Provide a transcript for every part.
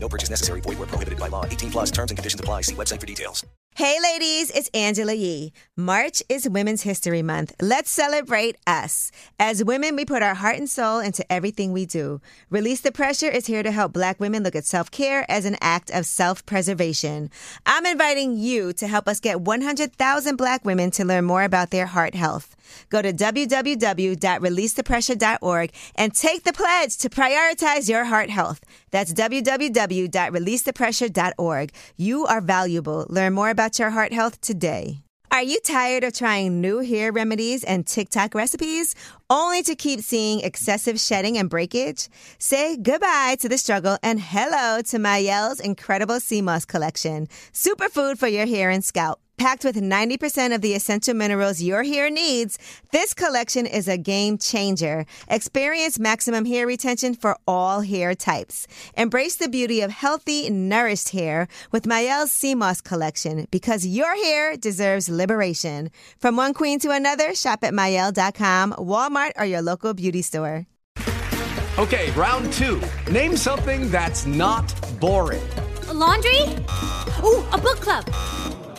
No purchase necessary. Void where prohibited by law. 18 plus terms and conditions apply. See website for details. Hey, ladies, it's Angela Yee. March is Women's History Month. Let's celebrate us. As women, we put our heart and soul into everything we do. Release the Pressure is here to help Black women look at self care as an act of self preservation. I'm inviting you to help us get 100,000 Black women to learn more about their heart health. Go to www.releasethepressure.org and take the pledge to prioritize your heart health. That's www.releasethepressure.org. You are valuable. Learn more about your heart health today. Are you tired of trying new hair remedies and TikTok recipes only to keep seeing excessive shedding and breakage? Say goodbye to the struggle and hello to Mielle's incredible sea moss collection. Superfood for your hair and scalp. Packed with 90% of the essential minerals your hair needs, this collection is a game changer. Experience maximum hair retention for all hair types. Embrace the beauty of healthy, nourished hair with Mielle's Sea Moss collection because your hair deserves liberation. From one queen to another, shop at Mielle.com, Walmart, or your local beauty store. Okay, round two. Name something that's not boring. A laundry? Ooh, a book club.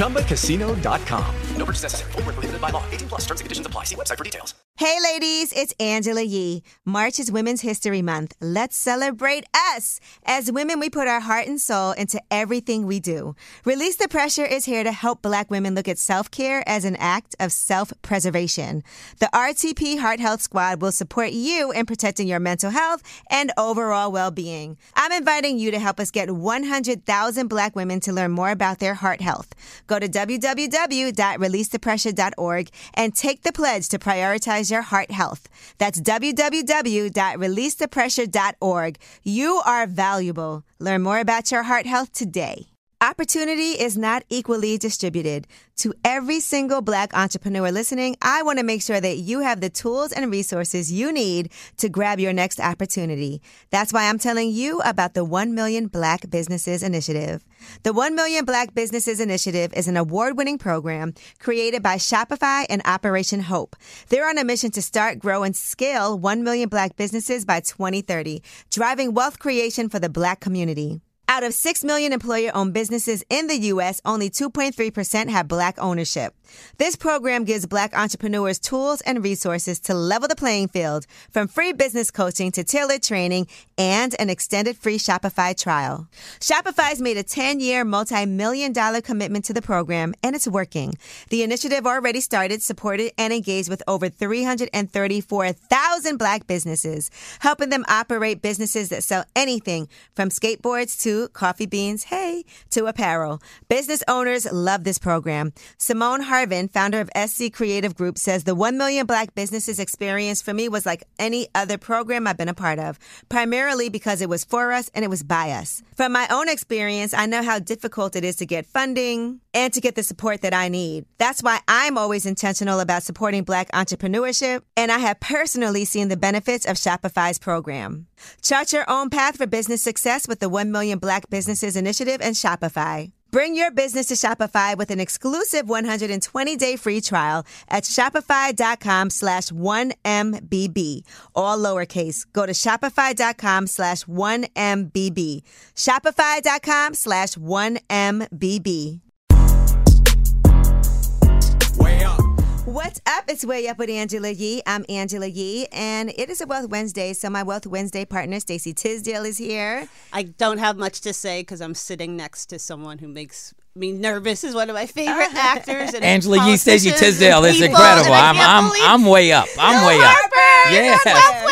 ChumbaCasino.com. No purchase necessary. Full prohibited by law. 18 plus terms and conditions apply. See website for details. Hey, ladies, it's Angela Yee. March is Women's History Month. Let's celebrate us. As women, we put our heart and soul into everything we do. Release the Pressure is here to help Black women look at self care as an act of self preservation. The RTP Heart Health Squad will support you in protecting your mental health and overall well being. I'm inviting you to help us get 100,000 Black women to learn more about their heart health. Go to www.releasethepressure.org and take the pledge to prioritize your heart health. That's www.releasethepressure.org. You are valuable. Learn more about your heart health today. Opportunity is not equally distributed. To every single Black entrepreneur listening, I want to make sure that you have the tools and resources you need to grab your next opportunity. That's why I'm telling you about the 1 Million Black Businesses Initiative. The 1 Million Black Businesses Initiative is an award winning program created by Shopify and Operation Hope. They're on a mission to start, grow, and scale 1 million Black businesses by 2030, driving wealth creation for the Black community. Out of 6 million employer owned businesses in the U.S., only 2.3% have black ownership. This program gives black entrepreneurs tools and resources to level the playing field, from free business coaching to tailored training and an extended free Shopify trial. Shopify's made a 10 year, multi million dollar commitment to the program, and it's working. The initiative already started, supported, and engaged with over 334,000 black businesses, helping them operate businesses that sell anything from skateboards to coffee beans, hey, to apparel. Business owners love this program. Simone Harvin, founder of SC Creative Group, says the 1 million black businesses experience for me was like any other program I've been a part of, primarily because it was for us and it was by us. From my own experience, I know how difficult it is to get funding and to get the support that I need. That's why I'm always intentional about supporting black entrepreneurship, and I have personally seen the benefits of Shopify's program. Chart your own path for business success with the 1 Million Black Businesses Initiative and Shopify. Bring your business to Shopify with an exclusive 120-day free trial at shopify.com slash 1MBB. All lowercase. Go to shopify.com slash 1MBB. Shopify.com slash 1MBB. Way up. What's up? It's Way Up with Angela Yee. I'm Angela Yee, and it is a Wealth Wednesday. So my Wealth Wednesday partner, Stacey Tisdale, is here. I don't have much to say because I'm sitting next to someone who makes me nervous. Is one of my favorite actors. And Angela Yee, Stacey politicians Tisdale. and That's incredible. I I'm I'm I'm way up. I'm Hill way up. Harper! Yeah,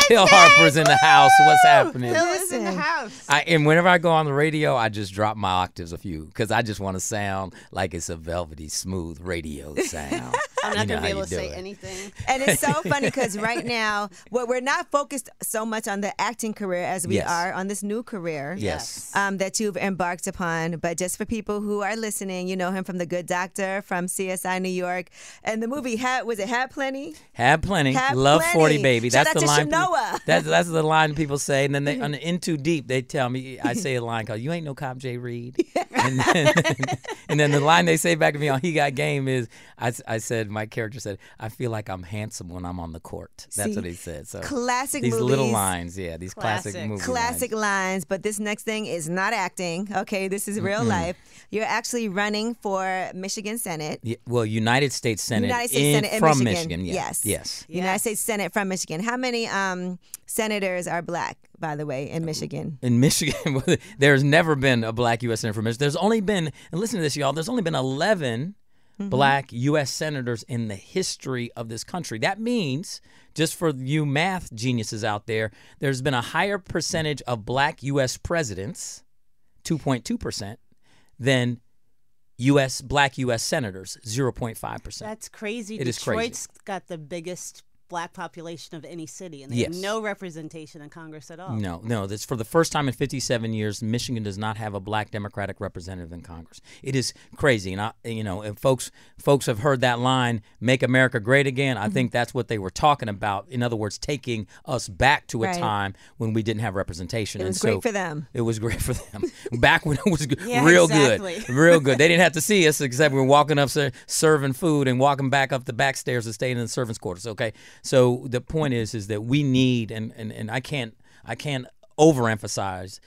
Hill Harper's in the house. What's happening? Hill is in the house. I, and whenever I go on the radio, I just drop my octaves a few because I just want to sound like it's a velvety, smooth radio sound. I'm You not know gonna be able to say it. anything. And it's so funny because right now, well, we're not focused so much on the acting career as we Yes. are on this new career. Yes. Um, that you've embarked upon. But just for people who are listening, you know him from The Good Doctor, from CSI New York, and the movie had was it Had Plenty? Had plenty. Have Love plenty. 40, baby. Shout That's out the to line. people- That's, that's the line people say. And then they, on the In Too Deep, they tell me, I say a line called, You ain't no cop, J. Reed. and, then, and then the line they say back to me on He Got Game is, I, I said, my character said, I feel like I'm handsome when I'm on the court. That's See, what he said. So classic These little lines, yeah, these classic, Classic. movie Classic lines. lines, but this next thing is not acting. Okay, this is real life. You're actually running for Michigan Senate. Yeah, well, United States Senate, United States in, Senate in from Michigan. yeah. Yes. Yes. United States Senate from Michigan. How many um, senators are black, by the way, in Michigan? in Michigan, there's never been a black U.S. senator from Michigan. There's only been, and listen to this, y'all. There's only been 11 black U.S. senators in the history of this country. That means, just for you math geniuses out there, there's been a higher percentage of black U.S. presidents, 2.2 percent, than U.S. black U.S. senators, 0.5 percent. That's crazy. It is crazy. Detroit's got the biggest black population of any city, and they Yes. have no representation in Congress at all. No, no. This for the first time in 57 years, Michigan does not have a black Democratic representative in Congress. It is crazy, and I, you know, and folks, folks have heard that line, "Make America Great Again." Mm-hmm. I think that's what they were talking about. In other words, taking us back to a Right. time when we didn't have representation. It and was great so for them. It was great for them. back when it was Yeah, real exactly. good, real good. They didn't have to see us except we were walking up, serving food, and walking back up the back stairs and staying in the servants' quarters. Okay, so the point is, is that we need, and and, and I can't, I can't overemphasize,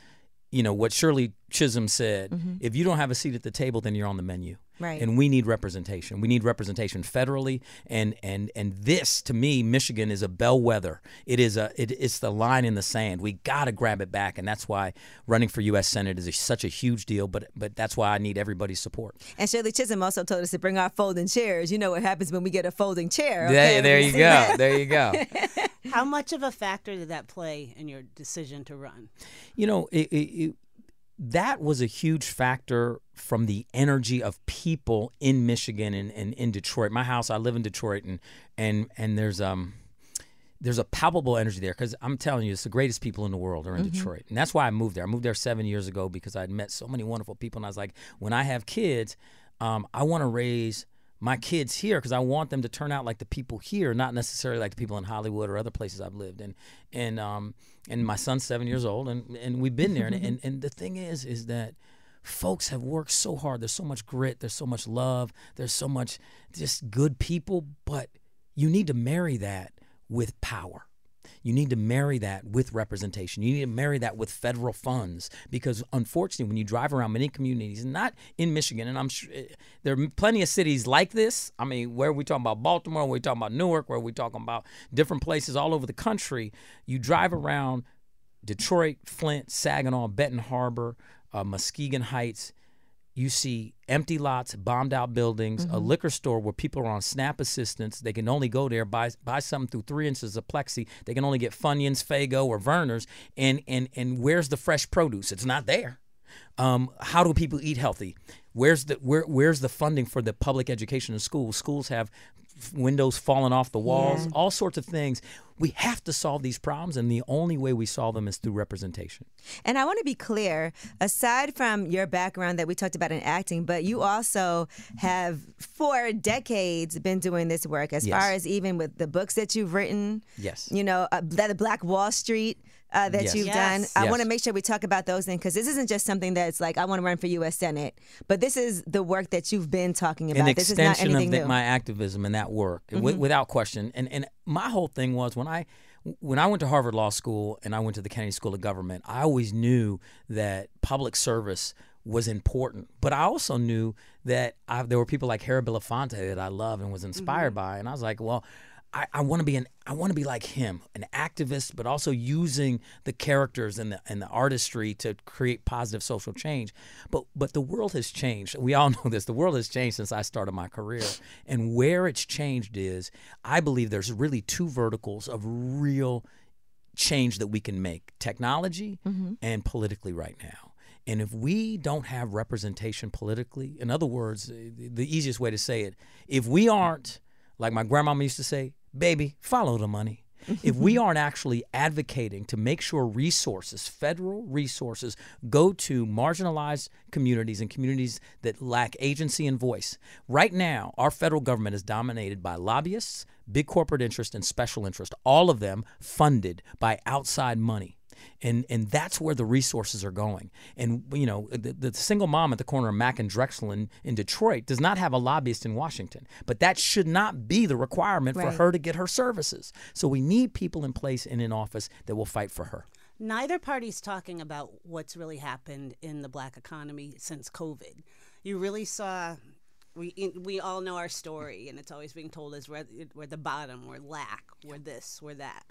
you know, what Shirley Chisholm said. Mm-hmm. If you don't have a seat at the table, then you're on the menu. Right. And we need representation. We need representation federally, and and and this to me, Michigan is a bellwether. It is a it, it's the line in the sand. We got to grab it back, and that's why running for U.S. Senate is a, such a huge deal. But but that's why I need everybody's support. And Shirley Chisholm also told us to bring our folding chairs. You know what happens when we get a folding chair. Okay? There, there you go. There you go. How much of a factor did that play in your decision to run? you know, it, it, it, that was a huge factor from the energy of people in Michigan and, and in Detroit. My house, I live in Detroit, and and and there's um there's a palpable energy there because I'm telling you, it's the greatest people in the world are in Detroit, and that's why I moved there. I moved there seven years ago because I'd met so many wonderful people, and I was like, when I have kids, um, I want to raise my kids here because I want them to turn out like the people here, not necessarily like the people in Hollywood or other places I've lived. And and um and my son's seven years old, and and we've been there. and, and and the thing is, is that folks have worked so hard. There's so much grit. There's so much love. There's so much just good people. But you need to marry that with power. You need to marry that with representation. You need to marry that with federal funds because, unfortunately, when you drive around many communities, not in Michigan, and I'm sure eh, there are plenty of cities like this. I mean, where are we talking about Baltimore? Where we talking about Newark? Where we talking about different places all over the country? You drive around Detroit, Flint, Saginaw, Benton Harbor, uh, Muskegon Heights. You see empty lots, bombed out buildings, a mm-hmm. liquor store where people are on SNAP assistance. They can only go there buy buy something through three inches of plexi. They can only get Funyuns, Faygo, or Vernors. And and and where's the fresh produce? It's not there. Um, how do people eat healthy? Where's the where where's the funding for the public education in schools? Schools have windows falling off the walls, all sorts of things. We have to solve these problems, and the only way we solve them is through representation. And I want to be clear, aside from your background that we talked about in acting, but you also have for decades been doing this work as Yes. far as even with the books that you've written. Yes. You know, uh, the Black Wall Street. Uh, that Yes. you've Yes. done. I Yes. want to make sure we talk about those things because this isn't just something that's like I want to run for U.S. Senate, but this is the work that you've been talking about. an this is not extension anything of the, new. Mm-hmm. my activism and that work, wi- without question. And and my whole thing was when I when I went to Harvard Law School and I went to the Kennedy School of Government, I always knew that public service was important, but I also knew that I, there were people like Harry Belafonte that I love and was inspired Mm-hmm. by, and I was like, well. I, I want to be an I want to be like him, an activist, but also using the characters and the and the artistry to create positive social change. But but the world has changed. We all know this. The world has changed since I started my career, and where it's changed is I believe there's really two verticals of real change that we can make: technology mm-hmm. and politically right now. And if we don't have representation politically, in other words, the the easiest way to say it, if we aren't like my grandmama used to say, baby, follow the money. if we aren't actually advocating to make sure resources, federal resources, go to marginalized communities and communities that lack agency and voice, right now, our federal government is dominated by lobbyists, big corporate interest, and special interest, all of them funded by outside money and and that's where the resources are going. And you know, the, the single mom at the corner of Mack and Drexel in, in Detroit does not have a lobbyist in Washington, but that should not be the requirement for her to get her services. So we need people in place and in office that will fight for her. Neither party's talking about what's really happened in the black economy since COVID. You really saw. We, we all know our story, and it's always being told as we're, we're the bottom, we're lack, we're this, we're that.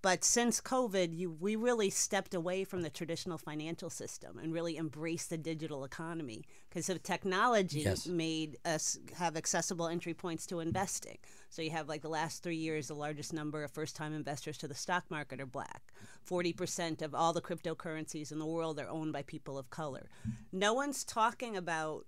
But since COVID, you, we really stepped away from the traditional financial system and really embraced the digital economy because of technology Yes. made us have accessible entry points to investing. So you have like the last three years, the largest number of first-time investors to the stock market are black. Forty percent of all the cryptocurrencies in the world are owned by people of color. No one's talking about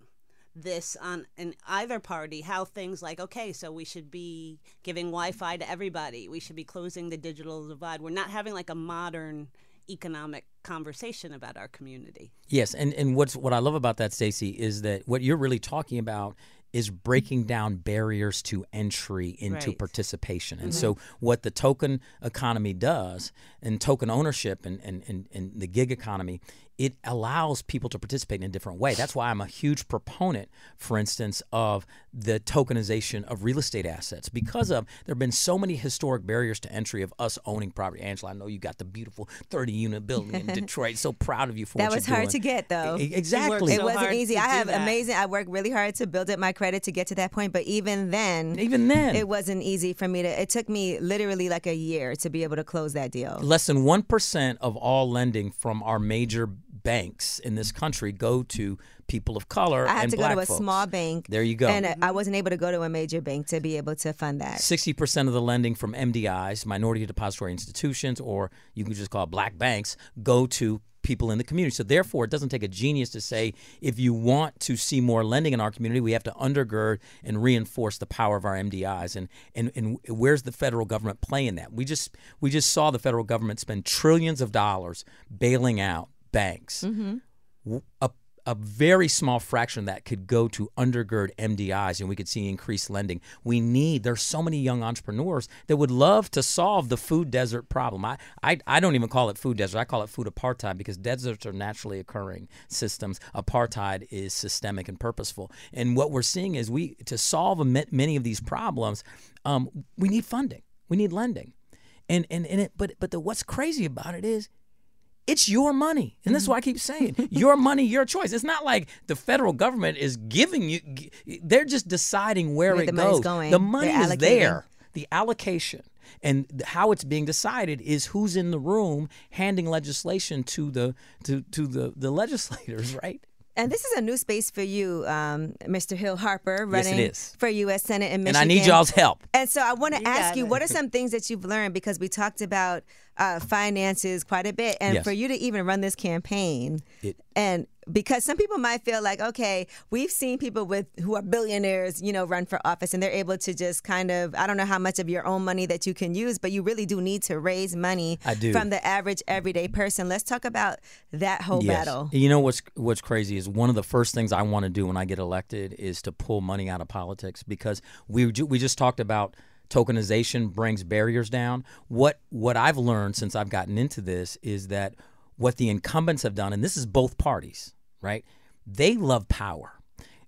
this on in either party how things like okay so we should be giving wi-fi to everybody we should be closing the digital divide we're not having like a modern economic conversation about our community Yes, and, and what's what I love about that, Stacey, is that what you're really talking about is breaking down barriers to entry into Right. participation. And so mm-hmm. what the token economy does and token ownership and, and, and, and the gig economy, it allows people to participate in a different way. That's why I'm a huge proponent, for instance, of the tokenization of real estate assets because of there have been so many historic barriers to entry of us owning property. Angela, I know you got the beautiful 30 unit building in Detroit. So proud of you for That what was you're hard doing. to get, though. E- Exactly. It so wasn't easy. I have that. amazing. I worked really hard to build up my credit to get to that point, but even then, Even then. it wasn't easy for me to. It took me literally like a year to be able to close that deal. Less than 1% of all lending from our major banks in this country go to people of color I had and to go to a folks. small bank. There you go. And I wasn't able to go to a major bank to be able to fund that. 60% of the lending from MDIs, minority depository institutions, or you can just call it black banks, go to people in the community. So therefore, it doesn't take a genius to say if you want to see more lending in our community, we have to undergird and reinforce the power of our MDIs. And and, and where's the federal government playing that? We just we just saw the federal government spend trillions of dollars bailing out banks. a a very small fraction of that could go to undergird MDIs and we could see increased lending. We need, there's so many young entrepreneurs that would love to solve the food desert problem. I, I, I don't even call it food desert, I call it food apartheid because deserts are naturally occurring systems. Apartheid is systemic and purposeful. And what we're seeing is we, to solve many of these problems, um, we need funding, we need lending. And, and, and it, but, but the, what's crazy about it is it's your money. And this is why I keep saying your money, your choice. It's not like the federal government is giving you, they're just deciding where, Where it the goes. going. The money is there. The allocation and how it's being decided is who's in the room handing legislation to the to, to the, the legislators, right? And this is a new space for you, um, Mr. Hill Harper, Yes, it running is. for U.S. Senate in And Michigan. And I need y'all's help. And so I want to ask you, it. what are some things that you've learned? Because we talked about uh, finances quite a bit, and Yes. for you to even run this campaign, It- and because some people might feel like, okay, we've seen people with who are billionaires, you know, run for office, and they're able to just kind of, I don't know how much of your own money that you can use, but you really do need to raise money I do. from the average everyday person. Let's talk about that whole battle. You know what's what's crazy is one of the first things I want to do when I get elected is to pull money out of politics because we we just talked about tokenization brings barriers down. What what I've learned since I've gotten into this is that what the incumbents have done and this is both parties, right? They love power.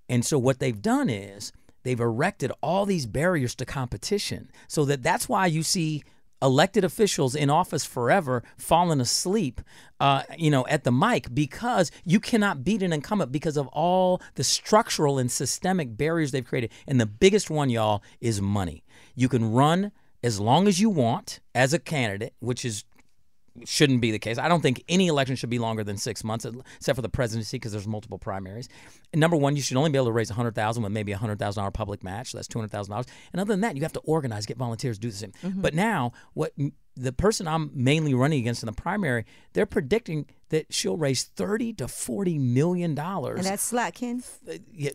And so what they've done is they've erected all these barriers to competition so that that's why you see elected officials in office forever falling asleep, uh, you know, at the mic because you cannot beat an incumbent because of all the structural and systemic barriers they've created. And the biggest one, y'all, is money. You can run as long as you want as a candidate, which is shouldn't be the case. I don't think any election should be longer than six months, except for the presidency, because there's multiple primaries. And number one, you should only be able to raise a hundred thousand with maybe a hundred thousand dollar public match. So that's two hundred thousand dollars. And other than that, you have to organize, get volunteers, do the same. Mm-hmm. But now, what the person I'm mainly running against in the primary, they're predicting that she'll raise thirty to forty million dollars. And that's Slotkin.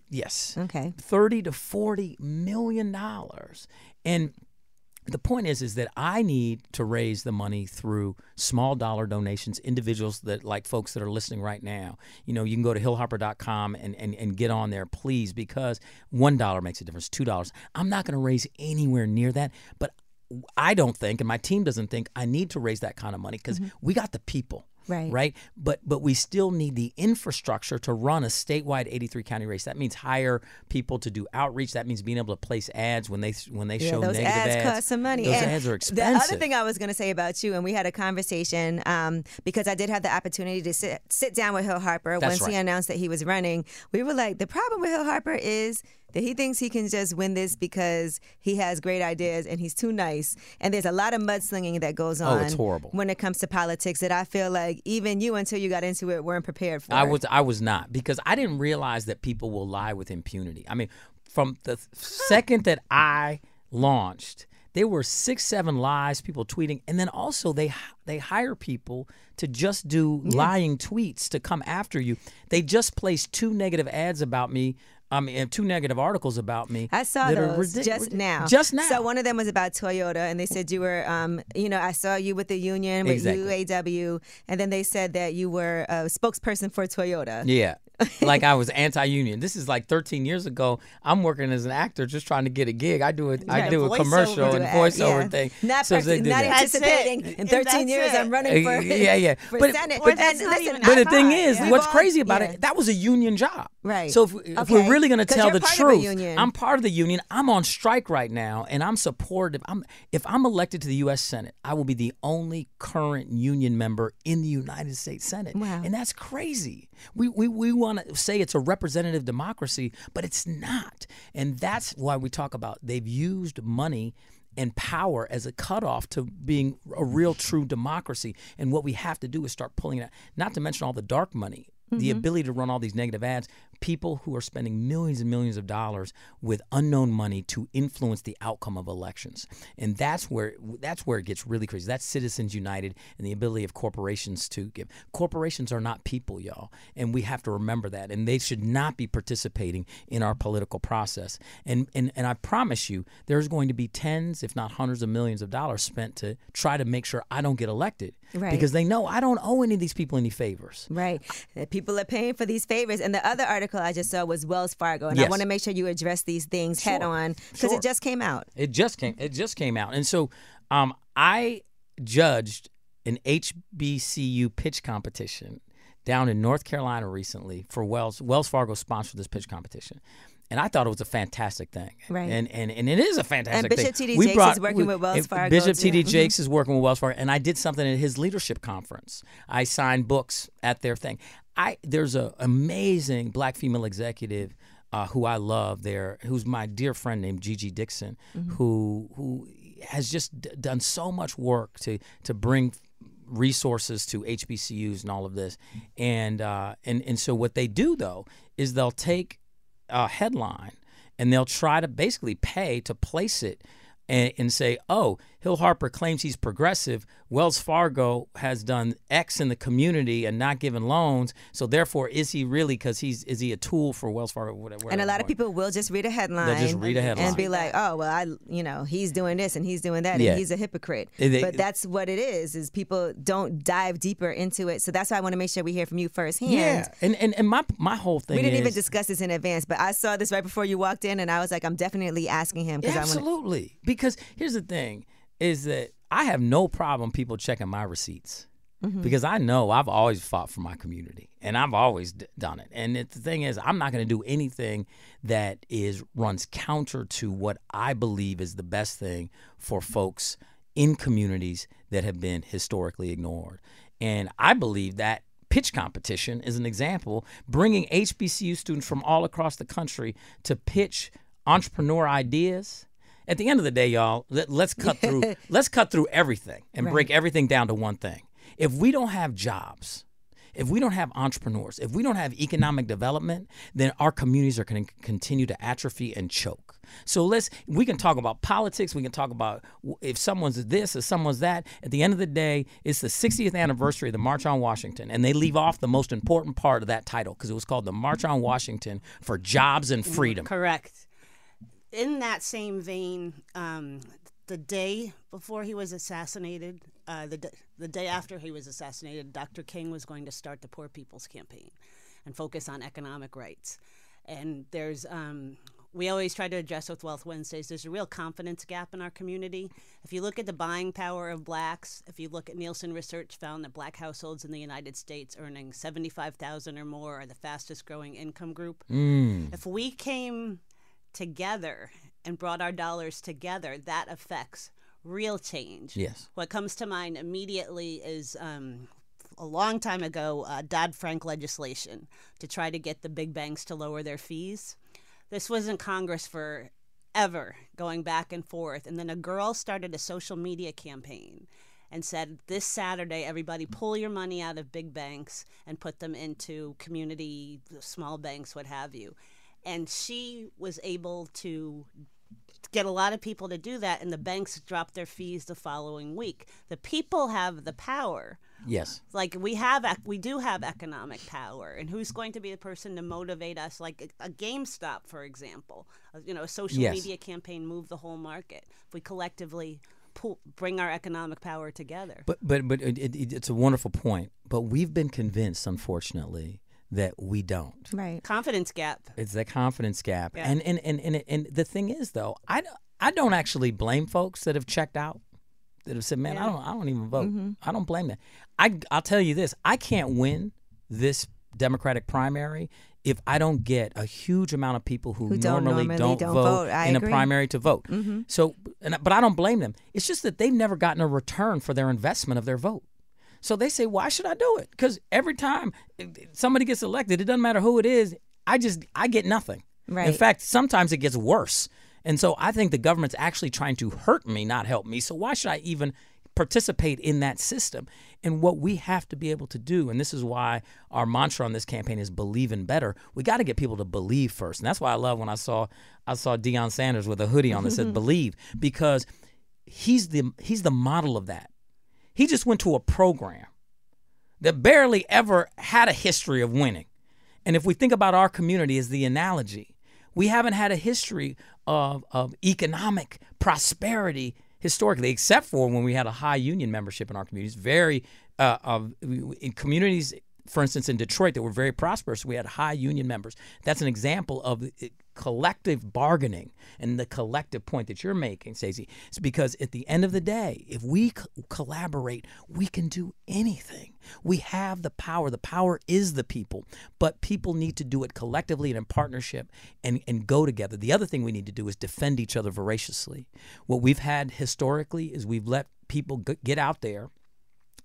Yes. Okay. 30 to 40 million dollars. And the point is is that I need to raise the money through small dollar donations, individuals that like folks that are listening right now. You know, you can go to hillharper.com and, and, and get on there, please, because one dollar makes a difference, two dollars. I'm not gonna raise anywhere near that, but I don't think, and my team doesn't think, I need to raise that kind of money because mm-hmm. we got the people. Right. Right. But but we still need the infrastructure to run a statewide 83 county race. That means hire people to do outreach. That means being able to place ads when they when they Yeah, show those negative ads, ads cost some money. Those and ads are expensive The other thing I was going to say about you, and we had a conversation um, because I did have the opportunity to sit sit down with Hill Harper That's once he announced that he was running. We were like, the problem with Hill Harper is that he thinks he can just win this because he has great ideas and he's too nice. And there's a lot of mudslinging that goes on. Oh, it's horrible. when it comes to politics that I feel like even you, until you got into it, weren't prepared for. I was I was not because I didn't realize that people will lie with impunity. I mean, from the second that I launched, there were six, seven lies, people tweeting, and then also they they hire people to just do lying tweets to come after you. They just placed two negative ads about me. I mean, two negative articles about me. I saw those ridic- just now. Just now. So one of them was about Toyota, and they said you were, um, you know, I saw you with the union with Exactly. UAW, and then they said that you were a spokesperson for Toyota. Yeah. Like I was anti-union. This is like 13 years ago. I'm working as an actor, just trying to get a gig. I do it. I do a commercial Do and an voiceover yeah. thing. Not, So pers- did not that. anticipating it. in 13 That's years it. I'm running for, yeah, yeah. for But- Senate. But that's then, not listen, But the thing is, yeah. what's We've crazy about yeah. it, that was a union job. Right. So if, if Okay. we're really going to tell you're the part of a truth, union. I'm part of the union. I'm on strike right now, and I'm supportive. I'm if I'm elected to the U.S. Senate, I will be the only current union member in the United States Senate, Wow. and that's crazy. We we, we want to say it's a representative democracy, but it's not, and that's why we talk about they've used money and power as a cutoff to being a real true democracy. And what we have to do is start pulling it out. Not to mention all the dark money, the mm-hmm. ability to run all these negative ads, people who are spending millions and millions of dollars with unknown money to influence the outcome of elections. And that's where that's where it gets really crazy. That's Citizens United and the ability of corporations to give. Corporations are not people, y'all. And we have to remember that. And they should not be participating in our political process. And and, and I promise you, there's going to be tens, if not hundreds of millions of dollars spent to try to make sure I don't get elected. Right. Because they know I don't owe any of these people any favors. Right. That People are paying for these favors. And the other article I just saw was Wells Fargo. And I want to make sure you address these things head on because Sure. it just came out. It just came. It just came out, and so um, I judged an HBCU pitch competition down in North Carolina recently for Wells. Wells Fargo sponsored this pitch competition. And I thought it was a fantastic thing, Right. And and, and it is a fantastic Bishop. T.D. Jakes brought- is working we- with Wells Fargo, Bishop. T.D. Jakes is working with Wells Fargo, and I did something at his leadership conference. I signed books at their thing. I there's an amazing black female executive uh, who I love there, who's my dear friend named Gigi Dixon, who who has just d- done so much work to to bring resources to HBCUs and all of this, and uh, and and so what they do though is they'll take a headline and they'll try to basically pay to place it and, and say, oh, Hill Harper claims he's progressive. Wells Fargo has done X in the community and not given loans. So therefore, is he really? Because he's is he a tool for Wells Fargo? Whatever. And a lot of people will just read a headline. just read a headline. and be like, "Oh, well, I, you know, he's doing this and he's doing that, Yeah. and he's a hypocrite." It- it- but that's what it is. Is people don't dive deeper into it. So that's why I want to make sure we hear from you firsthand. Yeah, and and, and my my whole thing We didn't is, even discuss this in advance, but I saw this right before you walked in, and I was like, "I'm definitely asking him because I want." Absolutely. Because here's the thing is that I have no problem people checking my receipts. Mm-hmm. Because I know I've always fought for my community and I've always d- done it. And it, the thing is, I'm not going to do anything that is runs counter to what I believe is the best thing for folks in communities that have been historically ignored. And I believe that pitch competition is an example, bringing HBCU students from all across the country to pitch entrepreneur ideas. At the end of the day, y'all, let, us cut through let's cut through everything and right. break everything down to one thing. If we don't have jobs, if we don't have entrepreneurs, if we don't have economic development, then our communities are going to continue to atrophy and choke. So let's we can talk about politics, we can talk about if someone's this or someone's that. At the end of the day, it's the 60th anniversary of the March on Washington, and they leave off the most important part of that title because it was called the March on Washington for Jobs and mm, Freedom. Correct. In that same vein, um, the day before he was assassinated, uh, the, the day after he was assassinated, Dr. King was going to start the Poor People's Campaign and focus on economic rights. And there's, um, we always try to address with Wealth Wednesdays, there's a real confidence gap in our community. If you look at the buying power of blacks, if you look at Nielsen research found that black households in the United States earning 75,000 or more are the fastest growing income group. Mm. If we came together and brought our dollars together, that affects real change. Yes. What comes to mind immediately is um, a long time ago uh, Dodd Frank legislation to try to get the big banks to lower their fees. This was in Congress for ever, going back and forth. And then a girl started a social media campaign and said, This Saturday, everybody pull your money out of big banks and put them into community, small banks, what have you. And she was able to get a lot of people to do that, and the banks drop their fees the following week. The people have the power. Yes. Like we have, we do have economic power, and who's going to be the person to motivate us? Like a, a GameStop, for example. Uh, you know, a social yes. media campaign move the whole market. If we collectively pull, bring our economic power together. But but but it, it, it's a wonderful point. But we've been convinced, unfortunately, that we don't. Right. Confidence gap. It's that confidence gap. Yeah. And, and, and, and, and the thing is, though, I, I don't actually blame folks that have checked out, that have said, man, Yeah. I, don't, I don't even vote. Mm-hmm. I don't blame them. I, I'll tell you this I can't win this Democratic primary if I don't get a huge amount of people who, Who don't normally, normally don't, don't vote, vote. In agree. a primary to vote. Mm-hmm. So, and, but I don't blame them. It's just that they've never gotten a return for their investment of their vote. So they say, why should I do it? Because every time somebody gets elected, it doesn't matter who it is. I just I get nothing. In fact, sometimes it gets worse. And so I think the government's actually trying to hurt me, not help me. So why should I even participate in that system? And what we have to be able to do, and this is why our mantra on this campaign is believe in better. We got to get people to believe first. And that's why I love when I saw I saw Deion Sanders with a hoodie on that said believe because he's the he's the model of that. He just went to a program that barely ever had a history of winning. And if we think about our community as the analogy, we haven't had a history of, of economic prosperity historically, except for when we had a high union membership in our communities. Very uh, in communities, for instance, in Detroit that were very prosperous, we had high union members. That's an example of collective bargaining and the collective point that you're making, Stacey. Is because at the end of the day, if we co- collaborate, we can do anything. We have the power. The power is the people, but people need to do it collectively and in partnership and, and go together. The other thing we need to do is defend each other voraciously. What we've had historically is we've let people g- get out there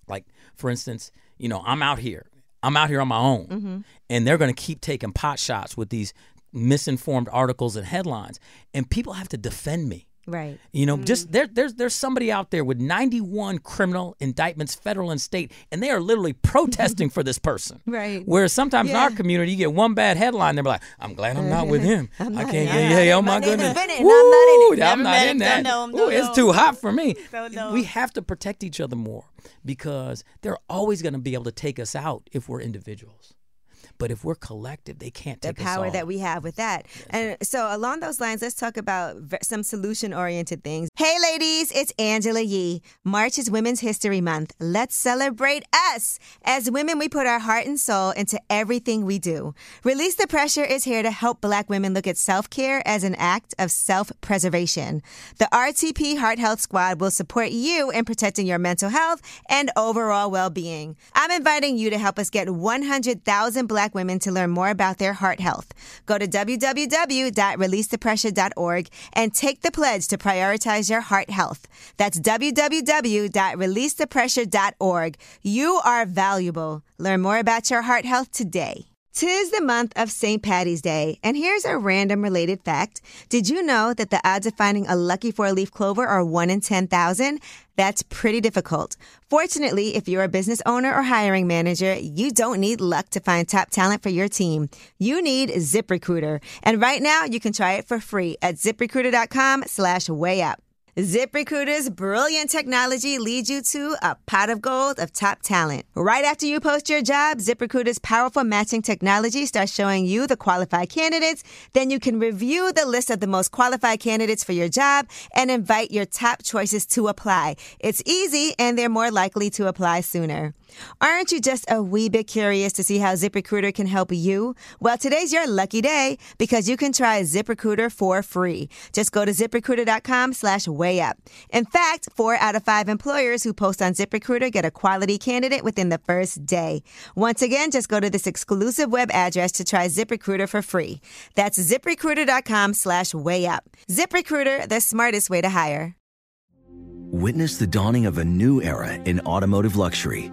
like for instance you know i'm out here i'm out here on my own mm-hmm. and they're going to keep taking pot shots with these misinformed articles and headlines and people have to defend me. Right. you know just there, there's there's somebody out there with 91 criminal indictments federal and state and they are literally protesting for this person. Right. whereas sometimes in our community you get one bad headline they're like i'm glad i'm not with him. I not- can't yeah, yeah, oh yeah, yeah, oh my my name is goodness. and I'm not in. Woo, i'm not in that. Know Ooh, it's too hot for me. We have to protect each other more because they're always going to be able to take us out if we're individuals. But if we're collective, they can't the take us power that we have with that. And so, along those lines, let's talk about some solution oriented things. Hey, ladies, it's Angela Yee. March is Women's History Month. Let's celebrate us. As women, we put our heart and soul into everything we do. Release the Pressure is here to help Black women look at self care as an act of self preservation. The RTP Heart Health Squad will support you in protecting your mental health and overall well being. I'm inviting you to help us get 100,000 Black black women to learn more about their heart health. Go to www.releasethepressure.org and take the pledge to prioritize your heart health. That's www.releasethepressure.org. You are valuable. Learn more about your heart health today. Tis the month of St. Patty's Day, and here's a random related fact. Did you know that the odds of finding a lucky four leaf clover are 1 in 10,000? That's pretty difficult. Fortunately, if you're a business owner or hiring manager, you don't need luck to find top talent for your team. You need ZipRecruiter. And right now, you can try it for free at ziprecruiter.com slash way up. ZipRecruiter's brilliant technology leads you to a pot of gold of top talent. Right after you post your job, ZipRecruiter's powerful matching technology starts showing you the qualified candidates. Then you can review the list of the most qualified candidates for your job and invite your top choices to apply. It's easy and they're more likely to apply sooner. Aren't you just a wee bit curious to see how ZipRecruiter can help you? Well, today's your lucky day because you can try ZipRecruiter for free. Just go to ziprecruiter.com slash way up. In fact, four out of five employers who post on ZipRecruiter get a quality candidate within the first day. Once again, just go to this exclusive web address to try ZipRecruiter for free. That's ziprecruiter.com slash way up. ZipRecruiter, the smartest way to hire. Witness the dawning of a new era in automotive luxury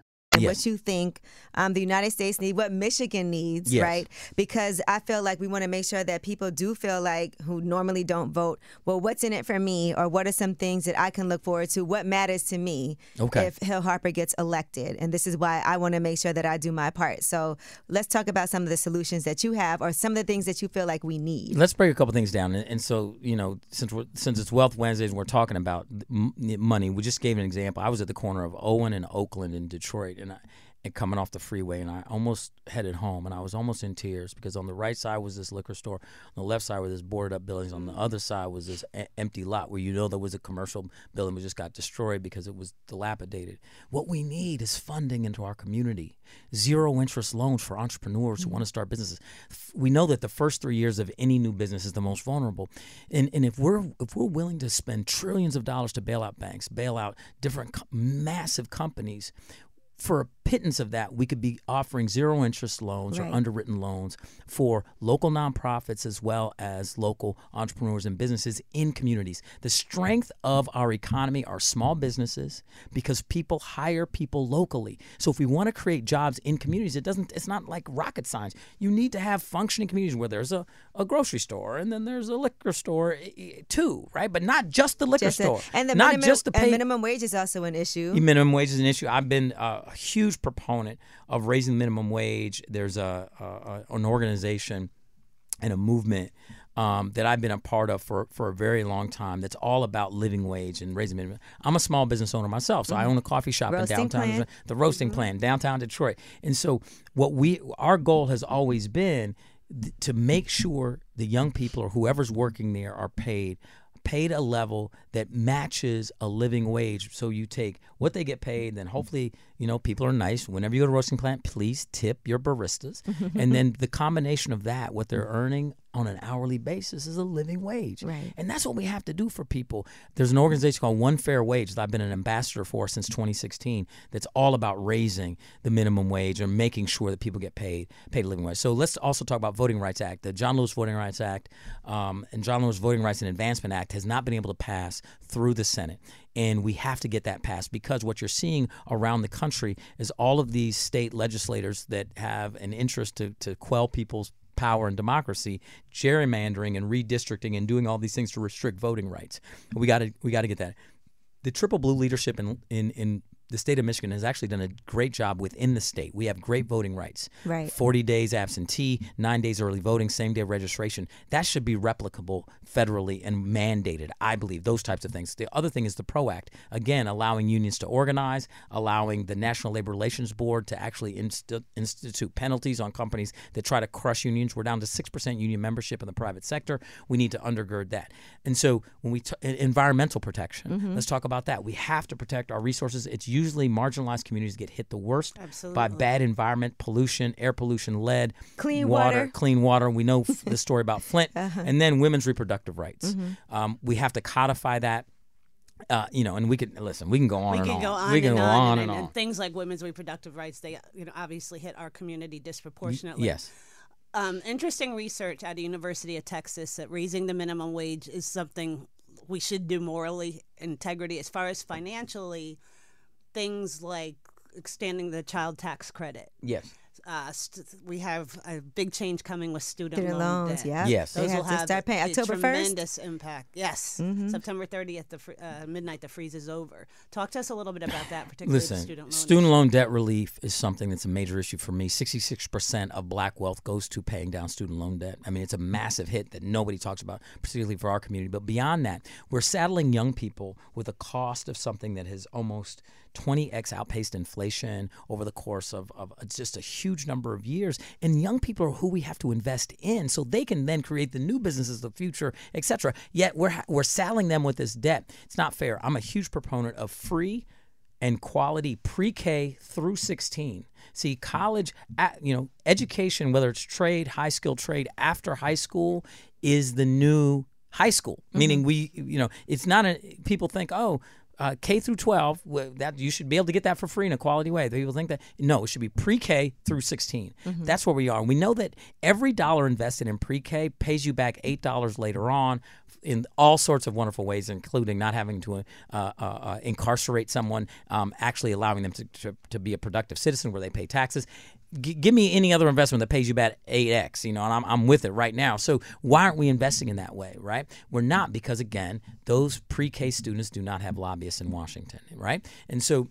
And Yes. what you think um, the United States need, what Michigan needs, Yes. right? Because I feel like we want to make sure that people do feel like who normally don't vote, well, what's in it for me, or what are some things that I can look forward to? What matters to me Okay. if Hill Harper gets elected? And this is why I want to make sure that I do my part. So let's talk about some of the solutions that you have, or some of the things that you feel like we need. Let's break a couple things down, and, and so you know, since we're, since it's Wealth Wednesdays, and we're talking about m- money. We just gave an example. I was at the corner of Owen and Oakland in Detroit, and I, and coming off the freeway, and I almost headed home, and I was almost in tears because on the right side was this liquor store, on the left side were this boarded up buildings, on the mm-hmm. other side was this e- empty lot where you know there was a commercial building, that just got destroyed because it was dilapidated. What we need is funding into our community, zero interest loans for entrepreneurs who want to mm-hmm. start businesses. We know that the first three years of any new business is the most vulnerable, and and if we're if we're willing to spend trillions of dollars to bail out banks, bail out different co- massive companies. For a pittance of that, we could be offering zero interest loans Right. or underwritten loans for local nonprofits as well as local entrepreneurs and businesses in communities. The strength of our economy are small businesses because people hire people locally. So if we want to create jobs in communities, it doesn't it's not like rocket science. You need to have functioning communities where there's a, a grocery store and then there's a liquor store too, right? But not just the liquor Just a- store. and the not minimum, just the and pay minimum wage is also an issue. minimum wage is an issue. I've been uh, a huge proponent of raising minimum wage. There's a, a, an organization and a movement um, that I've been a part of for, for a very long time. That's all about living wage and raising minimum. I'm a small business owner myself, so I own a coffee shop Roasting in downtown, the roasting plant downtown Detroit. And so, what we our goal has always been th- to make sure the young people or whoever's working there are paid paid a level that matches a living wage. So you take what they get paid, then hopefully, you know, people are nice. Whenever you go to a roasting plant, please tip your baristas. and then the combination of that, what they're earning on an hourly basis is a living wage. Right. And that's what we have to do for people. There's an organization called One Fair Wage that I've been an ambassador for since 2016 that's all about raising the minimum wage and making sure that people get paid paid a living wage. So let's also talk about Voting Rights Act. The John Lewis Voting Rights Act um, and John Lewis Voting Rights and Advancement Act has not been able to pass through the Senate. And we have to get that passed because what you're seeing around the country is all of these state legislators that have an interest to, to quell people's power and democracy, gerrymandering and redistricting and doing all these things to restrict voting rights. We got to we got to get that. The triple blue leadership in in in the state of Michigan has actually done a great job within the state. We have great voting rights. Right. 40 days absentee, nine days early voting, same day registration. That should be replicable federally and mandated, I believe, those types of things. The other thing is the PRO Act. Again, allowing unions to organize, allowing the National Labor Relations Board to actually insti- institute penalties on companies that try to crush unions. We're down to 6% union membership in the private sector. We need to undergird that. And so when we t- environmental protection, mm-hmm. let's talk about that. We have to protect our resources. It's usually marginalized communities get hit the worst by bad environment, pollution, air pollution, lead, Clean water, water. clean water. We know the story about Flint, Uh-huh. and then women's reproductive rights. Mm-hmm. Um, we have to codify that. Uh, you know, and we can listen. We can go on we can on. go on we can and go on, on and, and, and on. things like women's reproductive rights they you know obviously hit our community disproportionately Yes. um, interesting research at the University of Texas that raising the minimum wage is something we should do morally, integrity. As far as financially, things like extending the child tax credit. Yes. Uh, st- we have a big change coming with student, Student loan loans, debt. yeah. Yes. They Those have will to have start paying a October 1st. tremendous impact. Yes, September 30th, the fr- uh, midnight, the freeze is over. Talk to us a little bit about that, particularly Listen, student loan. student loan debt relief is something that's a major issue for me. 66% of black wealth goes to paying down student loan debt. I mean, it's a massive hit that nobody talks about, particularly for our community. But beyond that, we're saddling young people with a cost of something that has almost 20x outpaced inflation over the course of, of just a huge number of years. And young people are who we have to invest in so they can then create the new businesses of the future, et cetera. Yet we're, we're saddling them with this debt. It's not fair. I'm a huge proponent of free and quality pre-K through 16. See, college, you know, education, whether it's trade, high skill trade after high school, is the new high school. Meaning, mm-hmm. we, you know, it's not a. People think, oh. Uh, K through 12, that you should be able to get that for free in a quality way. People think that no, it should be pre-K through 16. That's where we are. We know that every dollar invested in pre-K pays you back eight dollars later on in all sorts of wonderful ways, including not having to uh, uh, uh, incarcerate someone, um, actually allowing them to, to, to be a productive citizen where they pay taxes. G- give me any other investment that pays you back 8x, you know, and I'm, I'm with it right now. So why aren't we investing in that way, right? We're not because, again, those pre K students do not have lobbyists in Washington, right? And so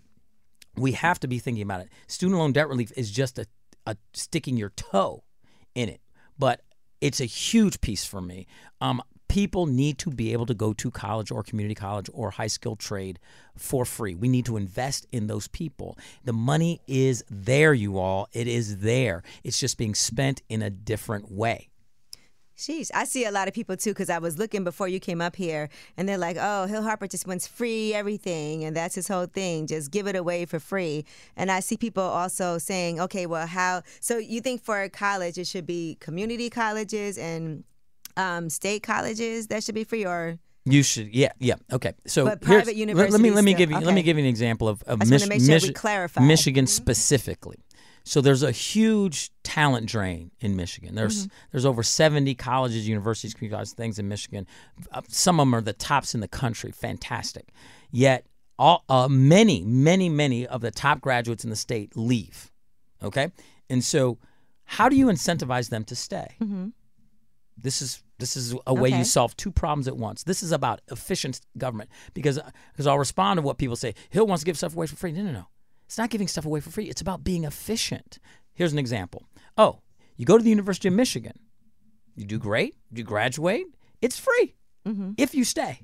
we have to be thinking about it. Student loan debt relief is just a, a sticking your toe in it, but it's a huge piece for me. Um, people need to be able to go to college or community college or high skill trade for free. We need to invest in those people. The money is there, you all. It is there. It's just being spent in a different way. Sheesh, I see a lot of people too because I was looking before you came up here, and they're like, "Oh, Hill Harper just wants free everything, and that's his whole thing. Just give it away for free." And I see people also saying, "Okay, well, how? So you think for college it should be community colleges and um, state colleges that should be free, or You should, yeah, yeah, okay. So, But private let- Let me let me universities give you still- let me give you an example of, of I just wanna Mich- sure clarify. Michigan specifically. So there's a huge talent drain in Michigan. There's Mm-hmm. there's over 70 colleges, universities, community colleges, things in Michigan. Uh, Some of them are the tops in the country, fantastic. Yet all uh, many, many, many of the top graduates in the state leave. Okay, and so how do you incentivize them to stay? This is this is a way Okay. you solve two problems at once. This is about efficient government because because I'll respond to what people say. Hill wants to give stuff away for free. No, no, no. It's not giving stuff away for free. It's about being efficient. Here's an example. Oh, you go to the University of Michigan. You do great. You graduate. It's free mm-hmm. if you stay.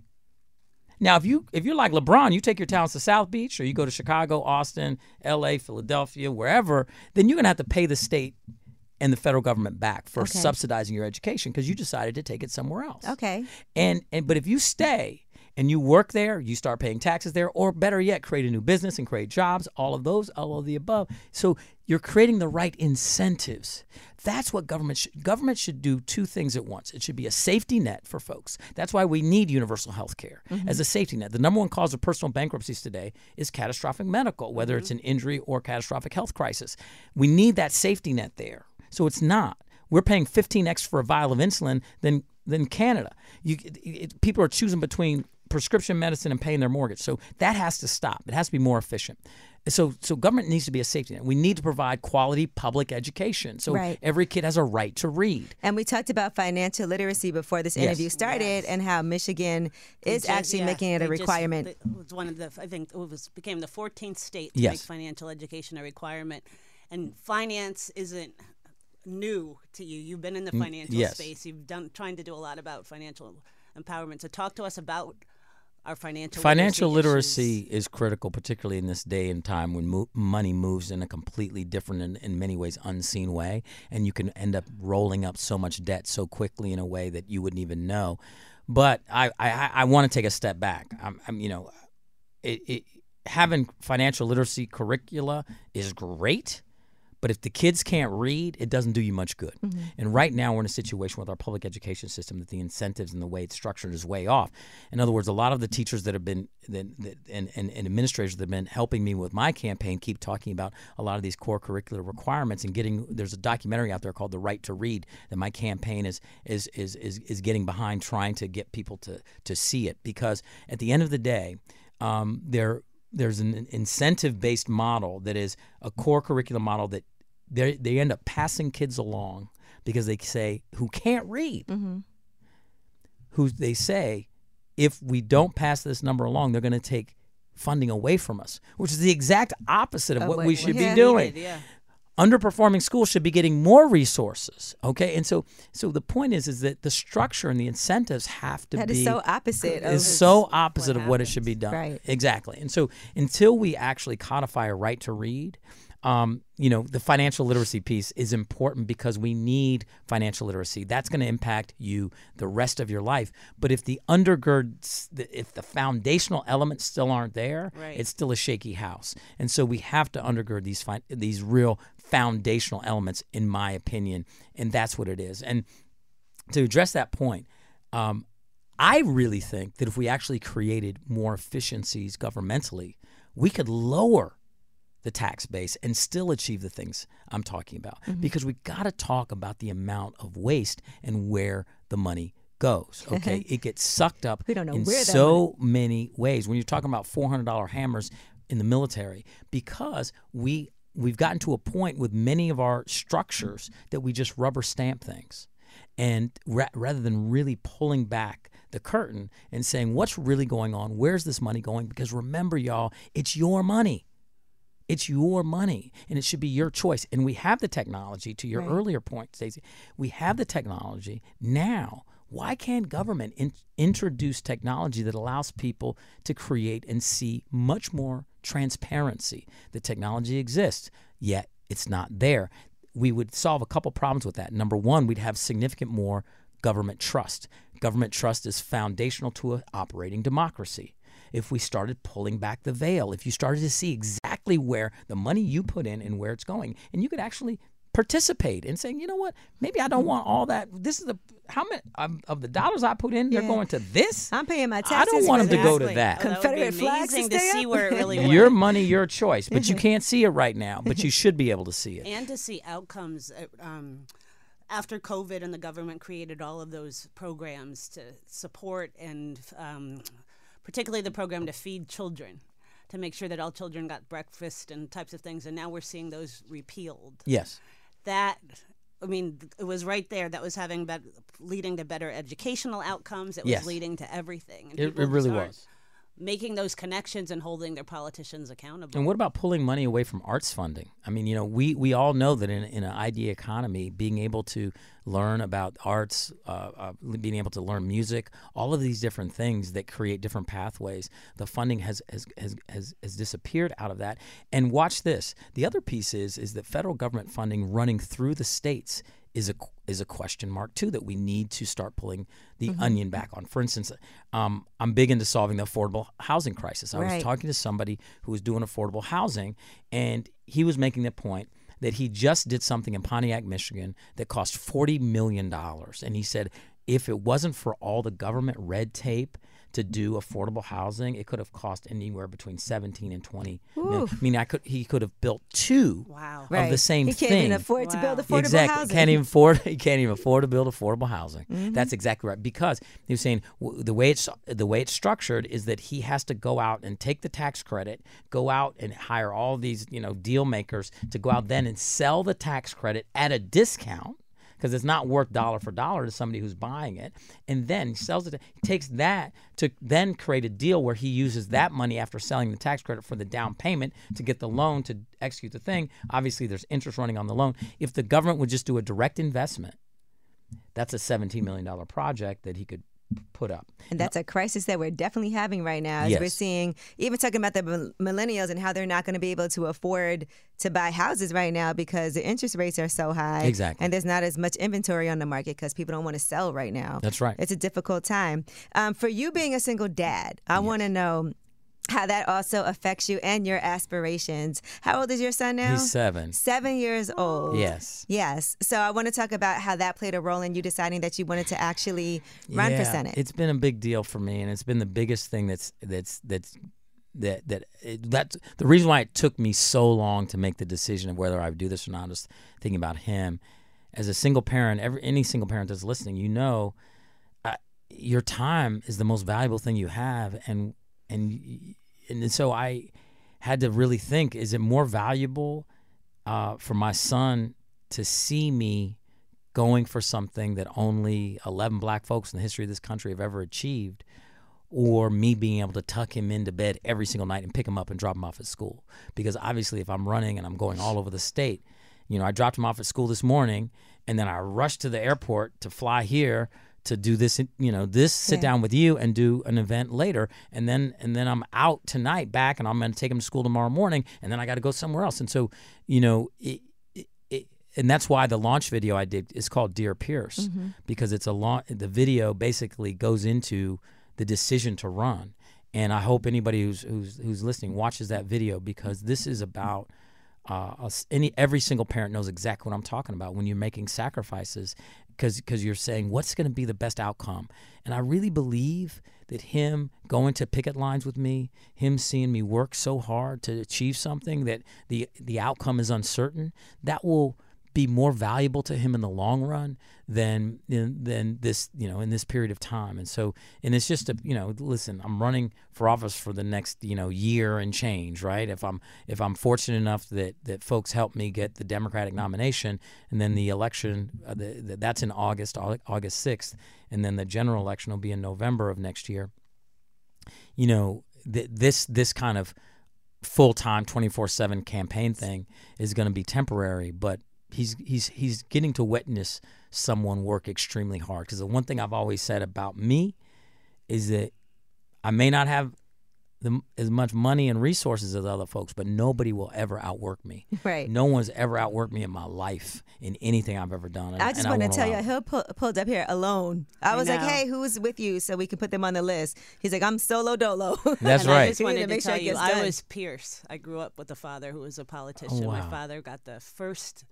Now, if you if you're like LeBron, you take your talents to South Beach, or you go to Chicago, Austin, L.A., Philadelphia, wherever, then you're gonna have to pay the state and the federal government back for Okay. subsidizing your education because you decided to take it somewhere else. okay, And and but if you stay and you work there, you start paying taxes there, or better yet, create a new business and create jobs, all of those, all of the above. So you're creating the right incentives. That's what government should government should do two things at once. It should be a safety net for folks. That's why we need universal health care mm-hmm. as a safety net. The number one cause of personal bankruptcies today is catastrophic medical, whether mm-hmm. it's an injury or catastrophic health crisis. We need that safety net there. So it's not. We're paying 15x for a vial of insulin than than Canada. You, it, it- people are choosing between prescription medicine and paying their mortgage. So that has to stop. It has to be more efficient. So, so government needs to be a safety net. We need to provide quality public education. So Right. every kid has a right to read. And we talked about financial literacy before this Yes. interview started, and how Michigan is Just- actually yeah, making it a they just- requirement. it was one of the. I think it was became the 14th state to Yes. make financial education a requirement, and finance isn't new to you. You've been in the financial yes. space. You've done trying to do a lot about financial empowerment. So talk to us about our financial Financial literacy. literacy is critical, particularly in this day and time when mo- money moves in a completely different and in many ways unseen way, and you can end up rolling up so much debt so quickly in a way that you wouldn't even know. But I, I, I want to take a step back. I'm, I'm you know, it, it, having financial literacy curricula is great. But if the kids can't read, it doesn't do you much good. And right now, we're in a situation with our public education system that the incentives and the way it's structured is way off. In other words, a lot of the teachers that have been that, that, and, and, and administrators that have been helping me with my campaign keep talking about a lot of these core curricular requirements and getting. There's a documentary out there called "The Right to Read" that my campaign is is is is, is getting behind, trying to get people to to see it because at the end of the day, um, there there's an incentive based model that is a core curriculum model that they they end up passing kids along because they say who can't read mm-hmm. who they say if we don't pass this number along they're going to take funding away from us which is the exact opposite of Of what what- we should yeah. be doing Yeah. Underperforming schools should be getting more resources okay? And so so the point is is that the structure and the incentives have to That be is so opposite of is so opposite of what it should be done. Right. exactly. And so until we actually codify a right to read um, you know the financial literacy piece is important because we need financial literacy. That's going to impact you the rest of your life. But if the undergird if the foundational elements still aren't there Right. it's still a shaky house. And so we have to undergird these fin- these real foundational elements in my opinion and that's what it is and to address that point um, I really think that if we actually created more efficiencies governmentally, we could lower the tax base and still achieve the things I'm talking about. Because we got to talk about the amount of waste and where the money goes. Okay, it gets sucked up We don't know in so many ways. When you're talking about $400 hammers in the military, because we we've gotten to a point with many of our structures that we just rubber stamp things. And ra- rather than really pulling back the curtain and saying what's really going on? Where's this money going? Because remember y'all it's your money. It's your money and it should be your choice. And we have the technology to your earlier point Stacey we have the technology now why can't government in- introduce technology that allows people to create and see much more transparency the technology exists yet it's not there we would solve a couple problems with that. Number one, we'd have significant more government trust. Government trust is foundational to an operating democracy. If we started pulling back the veil, if you started to see exactly where the money you put in and where it's going, and you could actually participate in saying, you know what, maybe I don't want all that. This is the how many of, of the dollars I put in, they're going to this. I'm paying my taxes. I don't want for them to go to Exactly. that. Oh, that Confederate flags to amazing to see where it really went. Your money, your choice, but you can't see it right now. But you should be able to see it. and to see outcomes uh, um, after COVID and the government created all of those programs to support and um, particularly the program to feed children to make sure that all children got breakfast and types of things and now we're seeing those repealed Yes. That I mean, it was right there. That was having bet- leading to better educational outcomes. It was Yes. leading to everything. It, it really was. Making those connections and holding their politicians accountable. And what about pulling money away from arts funding? I mean, you know, we, we all know that in, in an idea economy, being able to learn about arts, uh, uh, being able to learn music, all of these different things that create different pathways, the funding has, has, has, has, has disappeared out of that. And watch this. The other piece is is that federal government funding running through the states is a is a question mark too that we need to start pulling the onion back on. For instance, um, I'm big into solving the affordable housing crisis. I was talking to somebody who was doing affordable housing, and he was making the point that he just did something in Pontiac, Michigan, that cost forty million dollars, and he said if it wasn't for all the government red tape to do affordable housing, it could have cost anywhere between 17 and 20. million. I mean, I could he could have built two Wow. of Right. the same He can't thing. even afford to build Wow. affordable exactly. housing. Can't even afford. He can't even afford to build affordable housing. Mm-hmm. That's exactly right. Because he was saying w- the way it's the way it's structured is that he has to go out and take the tax credit, go out and hire all these you know deal makers to go out then and sell the tax credit at a discount. Because it's not worth dollar for dollar to somebody who's buying it, and then he sells it. He takes that to then create a deal where he uses that money after selling the tax credit for the down payment to get the loan to execute the thing. Obviously, there's interest running on the loan. If the government would just do a direct investment, that's a $17 million project that he could put up. And that's a crisis that we're definitely having right now. As we're seeing, even talking about the millennials and how they're not going to be able to afford to buy houses right now because the interest rates are so high. Exactly. And there's not as much inventory on the market because people don't want to sell right now. That's right. It's a difficult time. Um, for you being a single dad, I want to know how that also affects you and your aspirations. How old is your son now? He's seven. Seven years old. Yes. Yes. So I want to talk about how that played a role in you deciding that you wanted to actually run for Senate. It's been a big deal for me, and it's been the biggest thing that's that's that's that that it, that's the reason why it took me so long to make the decision of whether I would do this or not. Just thinking about him as a single parent. Every any single parent that's listening, you know, uh, your time is the most valuable thing you have, and and and so I had to really think: is it more valuable uh, for my son to see me going for something that only 11 black folks in the history of this country have ever achieved, or me being able to tuck him into bed every single night and pick him up and drop him off at school. Because obviously, if I'm running and I'm going all over the state, you know, I dropped him off at school this morning and then I rushed to the airport to fly here to do this you know this sit Yeah. down with you and do an event later. And then and then I'm out tonight back and I'm going to take him to school tomorrow morning and then I got to go somewhere else. And so you know it, it, it, and that's why the launch video I did is called Dear Pierce because it's a launch the video basically goes into the decision to run. And I hope anybody who's who's who's listening watches that video because this is about uh, us- any every single parent knows exactly what I'm talking about when you're making sacrifices because because you're saying what's going to be the best outcome? And I really believe that him going to picket lines with me him seeing me work so hard to achieve something that the the outcome is uncertain that will be more valuable to him in the long run than than this you know in this period of time. And so and it's just a you know listen I'm running for office for the next you know year and change right? If I'm if I'm fortunate enough that that folks help me get the Democratic nomination and then the election uh, the, the, that's in August August 6th and then the general election will be in November of next year. You know th- this this kind of full-time 24/7 campaign thing is going to be temporary but he's he's he's getting to witness someone work extremely hard cuz the one thing I've always said about me is that I may not have the, as much money and resources as other folks but nobody will ever outwork me Right. no one's ever outworked me in my life in anything I've ever done and, I just want to tell allow you, it. he pull, pulled up here alone. I I was like, "Hey, who's with you?" So we can put them on the list. He's like, "I'm solo dolo." That's and I just wanted to to, make sure tell it you, I was Pierce. I grew up with a father who was a politician. Oh, My father got the first,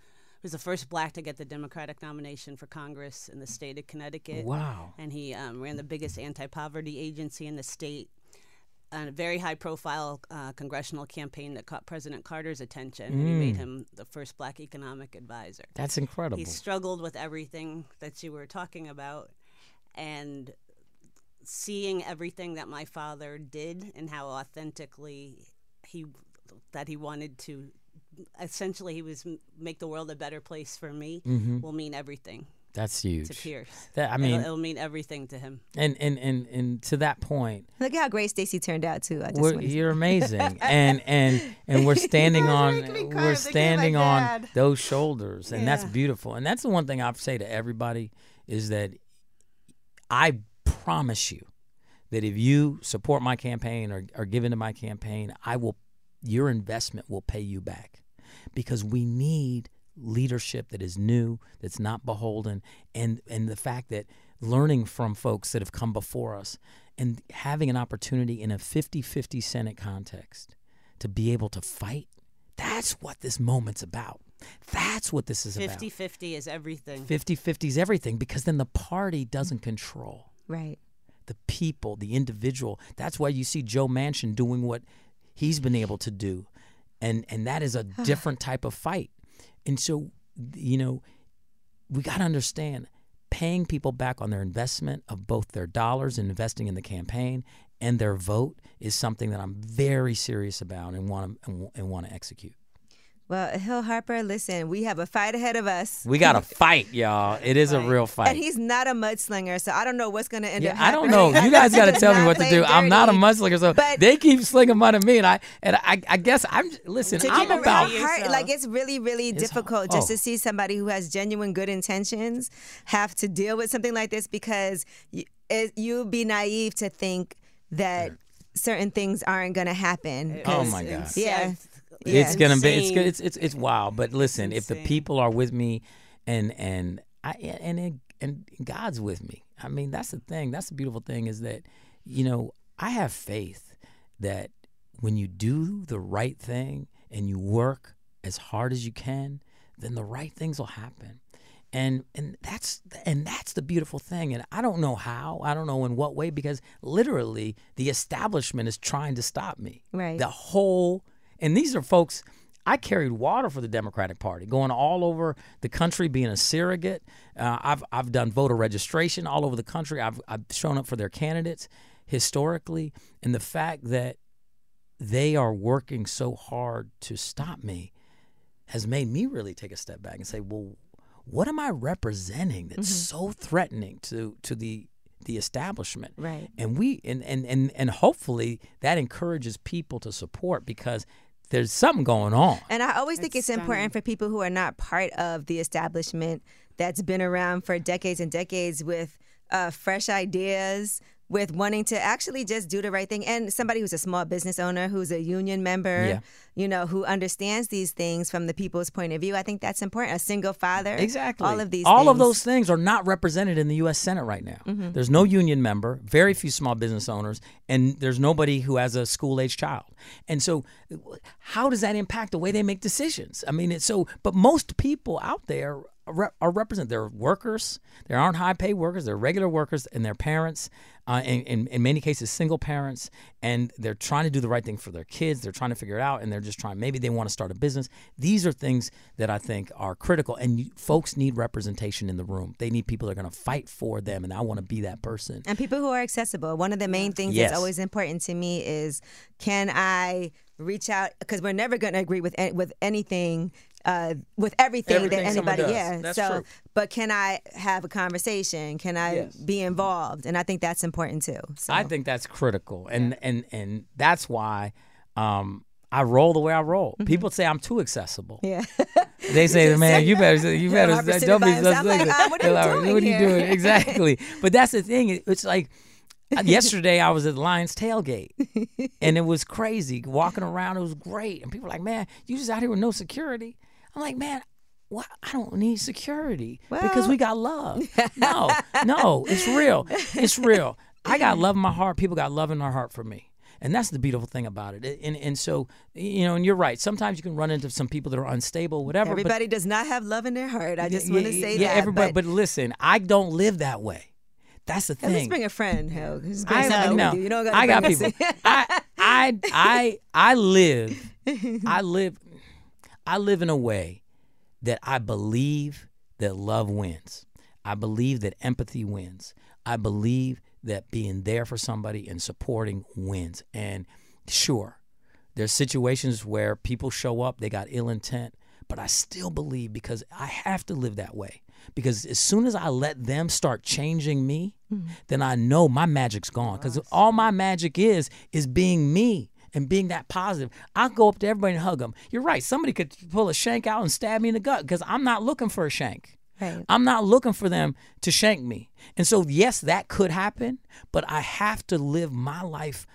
was the first black to get the Democratic nomination for Congress in the state of Connecticut. Wow. And he um, ran the biggest anti-poverty agency in the state. And a very high-profile uh, congressional campaign that caught President Carter's attention, and he Mm. made him the first black economic advisor. That's incredible He struggled with everything that you were talking about, and seeing everything that my father did and how authentically he that he wanted to essentially he was make the world a better place for me mm-hmm. will mean everything that's huge. to Pierce. that I It'll- mean it'll, mean everything to him. and and and and to that point Look at how great Stacy turned out too. I just we're, wanna you're amazing and and and we're standing on make me cry. we're I'm thinking of my standing on dad. those shoulders and that's beautiful and that's the one thing i say to everybody is that i promise you that if you support my campaign or, or give into my campaign i will your investment will pay you back because we need leadership that is new that's not beholden and and the fact that learning from folks that have come before us and having an opportunity in a 50-50 senate context to be able to fight that's what this moment's about that's what this is about 50-50 is everything. 50-50 is everything because then the party doesn't control right. the people, the individual. That's why you see Joe Manchin doing what he's been able to do. And and that is a different type of fight. And so, you know, we got to understand paying people back on their investment of both their dollars and investing in the campaign and their vote is something that I'm very serious about and want to and, want to execute. Well, Hill Harper, listen, we have a fight ahead of us. We got to fight, y'all. It is a real fight. And he's not a mudslinger, so I don't know what's going to end yeah, up I don't know. You guys got to tell me what to do. playing I'm not a dirty. mudslinger, so But- they keep slinging mud at me, and I and I, I guess I'm listen. to I'm about real hard, like it's really, really It's- difficult oh. just oh. to see somebody who has genuine good intentions have to deal with something like this because you, it, you'd be naive to think that certain things aren't going to happen. Oh my God. Yeah. It's gonna be it's Insane. It's it's it's wild. But listen, if the people are with me, and and I and it, and God's with me. I mean, that's the thing. That's the beautiful thing is that you know I have faith that when you do the right thing and you work as hard as you can, then the right things will happen. And and that's and that's the beautiful thing. And I don't know how, I don't know in what way, because literally the establishment is trying to stop me. Right. The whole and these are folks I carried water for the Democratic Party, going all over the country, being a surrogate. Uh, I've I've done voter registration all over the country. I've I've shown up for their candidates historically, and the fact that they are working so hard to stop me has made me really take a step back and say, well, what am I representing that's so threatening to to the the establishment? Right. And we and, and and and hopefully that encourages people to support because there's something going on. And I always think That's it's important for people who are not part of the establishment that's been around for decades and decades with uh, fresh ideas, with wanting to actually just do the right thing. And somebody who's a small business owner, who's a union member, Yeah. you know, who understands these things from the people's point of view. I think that's important. A single father. Exactly. All of these All of things. those things are not represented in the U.S. Senate right now. Mm-hmm. There's no union member, very few small business owners, and there's nobody who has a school age child. And so, how does that impact the way they make decisions? I mean, it's so, but most people out there are, re- are represented. They're workers, they aren't high paid workers, they're regular workers, and they're parents, uh, and, and in many cases, single parents, and they're trying to do the right thing for their kids. They're trying to figure it out, and they're just trying, maybe they want to start a business. These are things that I think are critical, and you, folks need representation in the room. They need people that are going to fight for them, and I want to be that person. And people who are accessible. One of the main things Yes. that's always important to me is can I reach out because we're never going to agree with with anything uh, with everything, Everything that anybody yeah That's so true. but can I have a conversation can I Yes. be involved and I think that's important too so. I think that's critical, and and and that's why um, I roll the way I roll. People say I'm too accessible. yeah They say, "Man, you better, you better don't be. Like, "Ah, what are you Like, doing What are you here?" doing exactly?" But that's the thing. It's like uh, yesterday I was at Lions tailgate, and it was crazy walking around. It was great, and people were like, "Man, you just out here with no security." I'm like, "Man." What? I don't need security because we got love. No, no, it's real. It's real. I got love in my heart. People got love in their heart for me. And that's the beautiful thing about it. And and so, you know, and you're right. Sometimes you can run into some people that are unstable, whatever. but- everybody does not have love in their heart I just yeah, want to say yeah, that everybody. but, But, listen, I don't live that way. That's the thing. bring a friend hell I, no, you. you don't I got people. I, I, I, I live. I live. I live in a way that I believe that love wins. I believe that empathy wins. I believe that being there for somebody and supporting wins. And sure, there's situations where people show up, they got ill intent, but I still believe because I have to live that way. Because as soon as I let them start changing me, mm. then I know my magic's gone. Because all my magic is is being me and being that positive. I'll go up to everybody and hug them. You're right. Somebody could pull a shank out and stab me in the gut because I'm not looking for a shank. Right. I'm not looking for them to shank me. And so, yes, that could happen, but I have to live my life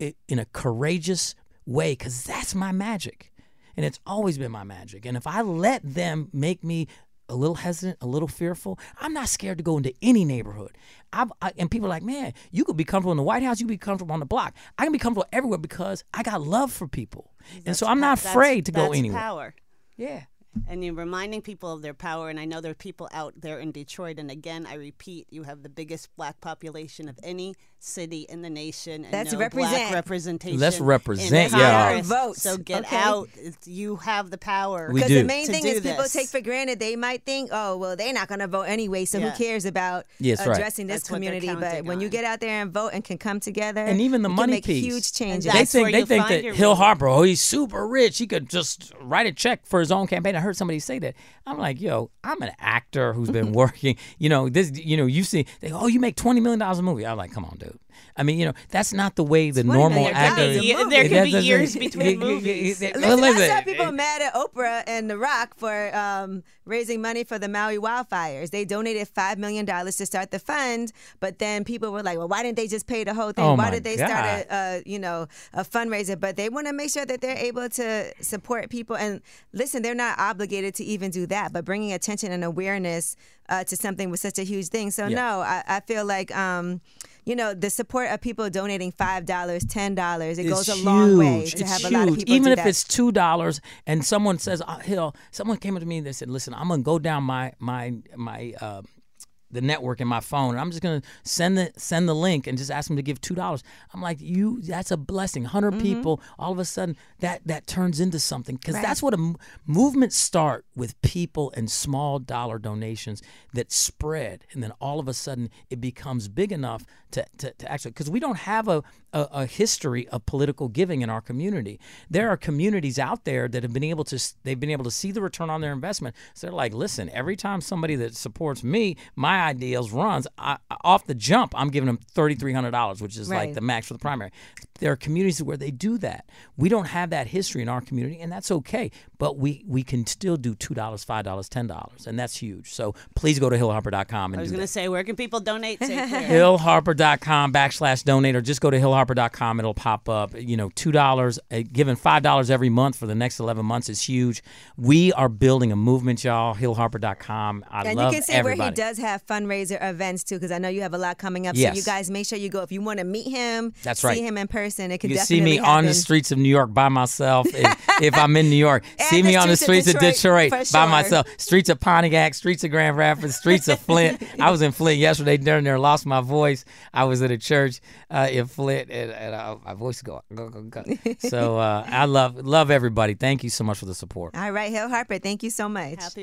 in a courageous way because that's my magic. And it's always been my magic. And if I let them make me a little hesitant, a little fearful, I'm not scared to go into any neighborhood. I've, I, and people are like, man, you could be comfortable in the White House, you could be comfortable on the block. I can be comfortable everywhere because I got love for people. and so I'm not That's- afraid to go anywhere. Power. Yeah. and you're reminding people of their power. And I know there are people out there in Detroit. And again, I repeat, you have the biggest black population of any city in the nation. And Let's no represent. black representation. Let's in represent, Congress. yeah. Vote, So get okay? out. It's- You have the power. We Because do. the main to thing do is people this. take for granted. They might think, oh, well, they're not going to vote anyway, so Yeah. who cares about Yes, right. addressing this That's what they're community? But counting when you on. get out there and vote and can come together, And even the we money can make piece. huge changes. They That's think where they you'll think find that your Hill vote. Harper, oh, he's super rich. He could just write a check for his own campaign. I heard somebody say that. I'm like, yo, I'm an actor who's been working. You know, this. You know, you see, they go, oh, you make twenty million dollars a movie. I'm like, come on, dude. I mean, you know, that's not the way the $20 normal million actor. is a Yeah, there can be years between movies. Well, Listen, I saw people mad at Oprah and The Rock for um, raising money for the Maui wildfires. They donated five million dollars to start the fund, but then people were like, "Well, why didn't they just pay the whole thing? Oh, why did they God. start a, a you know a fundraiser?" But they want to make sure that they're able to support people. And listen, they're not obligated to even do that, but bringing attention and awareness uh, to something was such a huge thing. So Yeah. no, I, I feel like. Um, you know the support of people donating five dollars, ten dollars. It It's goes a long way to It's have a lot of people Even if that. it's two dollars, and someone says, oh, "Hill," someone came up to me and they said, "Listen, I'm gonna go down my my my." Uh, the network in my phone, and I'm just gonna send the send the link and just ask them to give two dollars. I'm like, you, that's a blessing. 100 Mm-hmm. people, all of a sudden, that that turns into something because that's what a m- movement start with people and small dollar donations that spread, and then all of a sudden it becomes big enough to to, to actually because we don't have a, a a history of political giving in our community. There are communities out there that have been able to they've been able to see the return on their investment. So they're like, listen, every time somebody that supports me, my ideals runs I, off the jump, I'm giving them thirty three hundred dollars, which is like the max for the primary. There are communities where they do that. We don't have that history in our community, and that's okay. But we we can still do two dollars, five dollars, ten dollars, and that's huge. So please go to hillharper.com and I was going to say, where can people donate? Clear. hillharper.com backslash donate or just go to hillharper.com it'll pop up you know two dollars uh, giving five dollars every month for the next 11 months is huge we are building a movement y'all hillharper.com i and love you can see everybody where he does have fundraiser events too, because I know you have a lot coming up. So you guys make sure you go if you want to meet him. That's right. see him in person. It could you can see definitely me on the streets of New York by myself if, if I'm in New York. See me on the streets streets of of Detroit, Detroit, by sure. myself. Streets of Pontiac, streets of Grand Rapids, streets of Flint. I was in Flint yesterday during there, lost my voice. I was at a church uh, in Flint, and, and uh, my voice go go go go. So uh, I love love everybody. Thank you so much for the support. All right, Hill Harper, thank you so much. Happy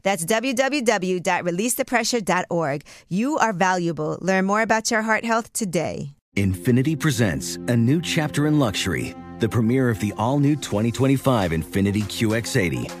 That's www.releasethepressure.org. You are valuable. Learn more about your heart health today. Infiniti presents a new chapter in luxury, the premiere of the all new 2025 Infiniti QX80,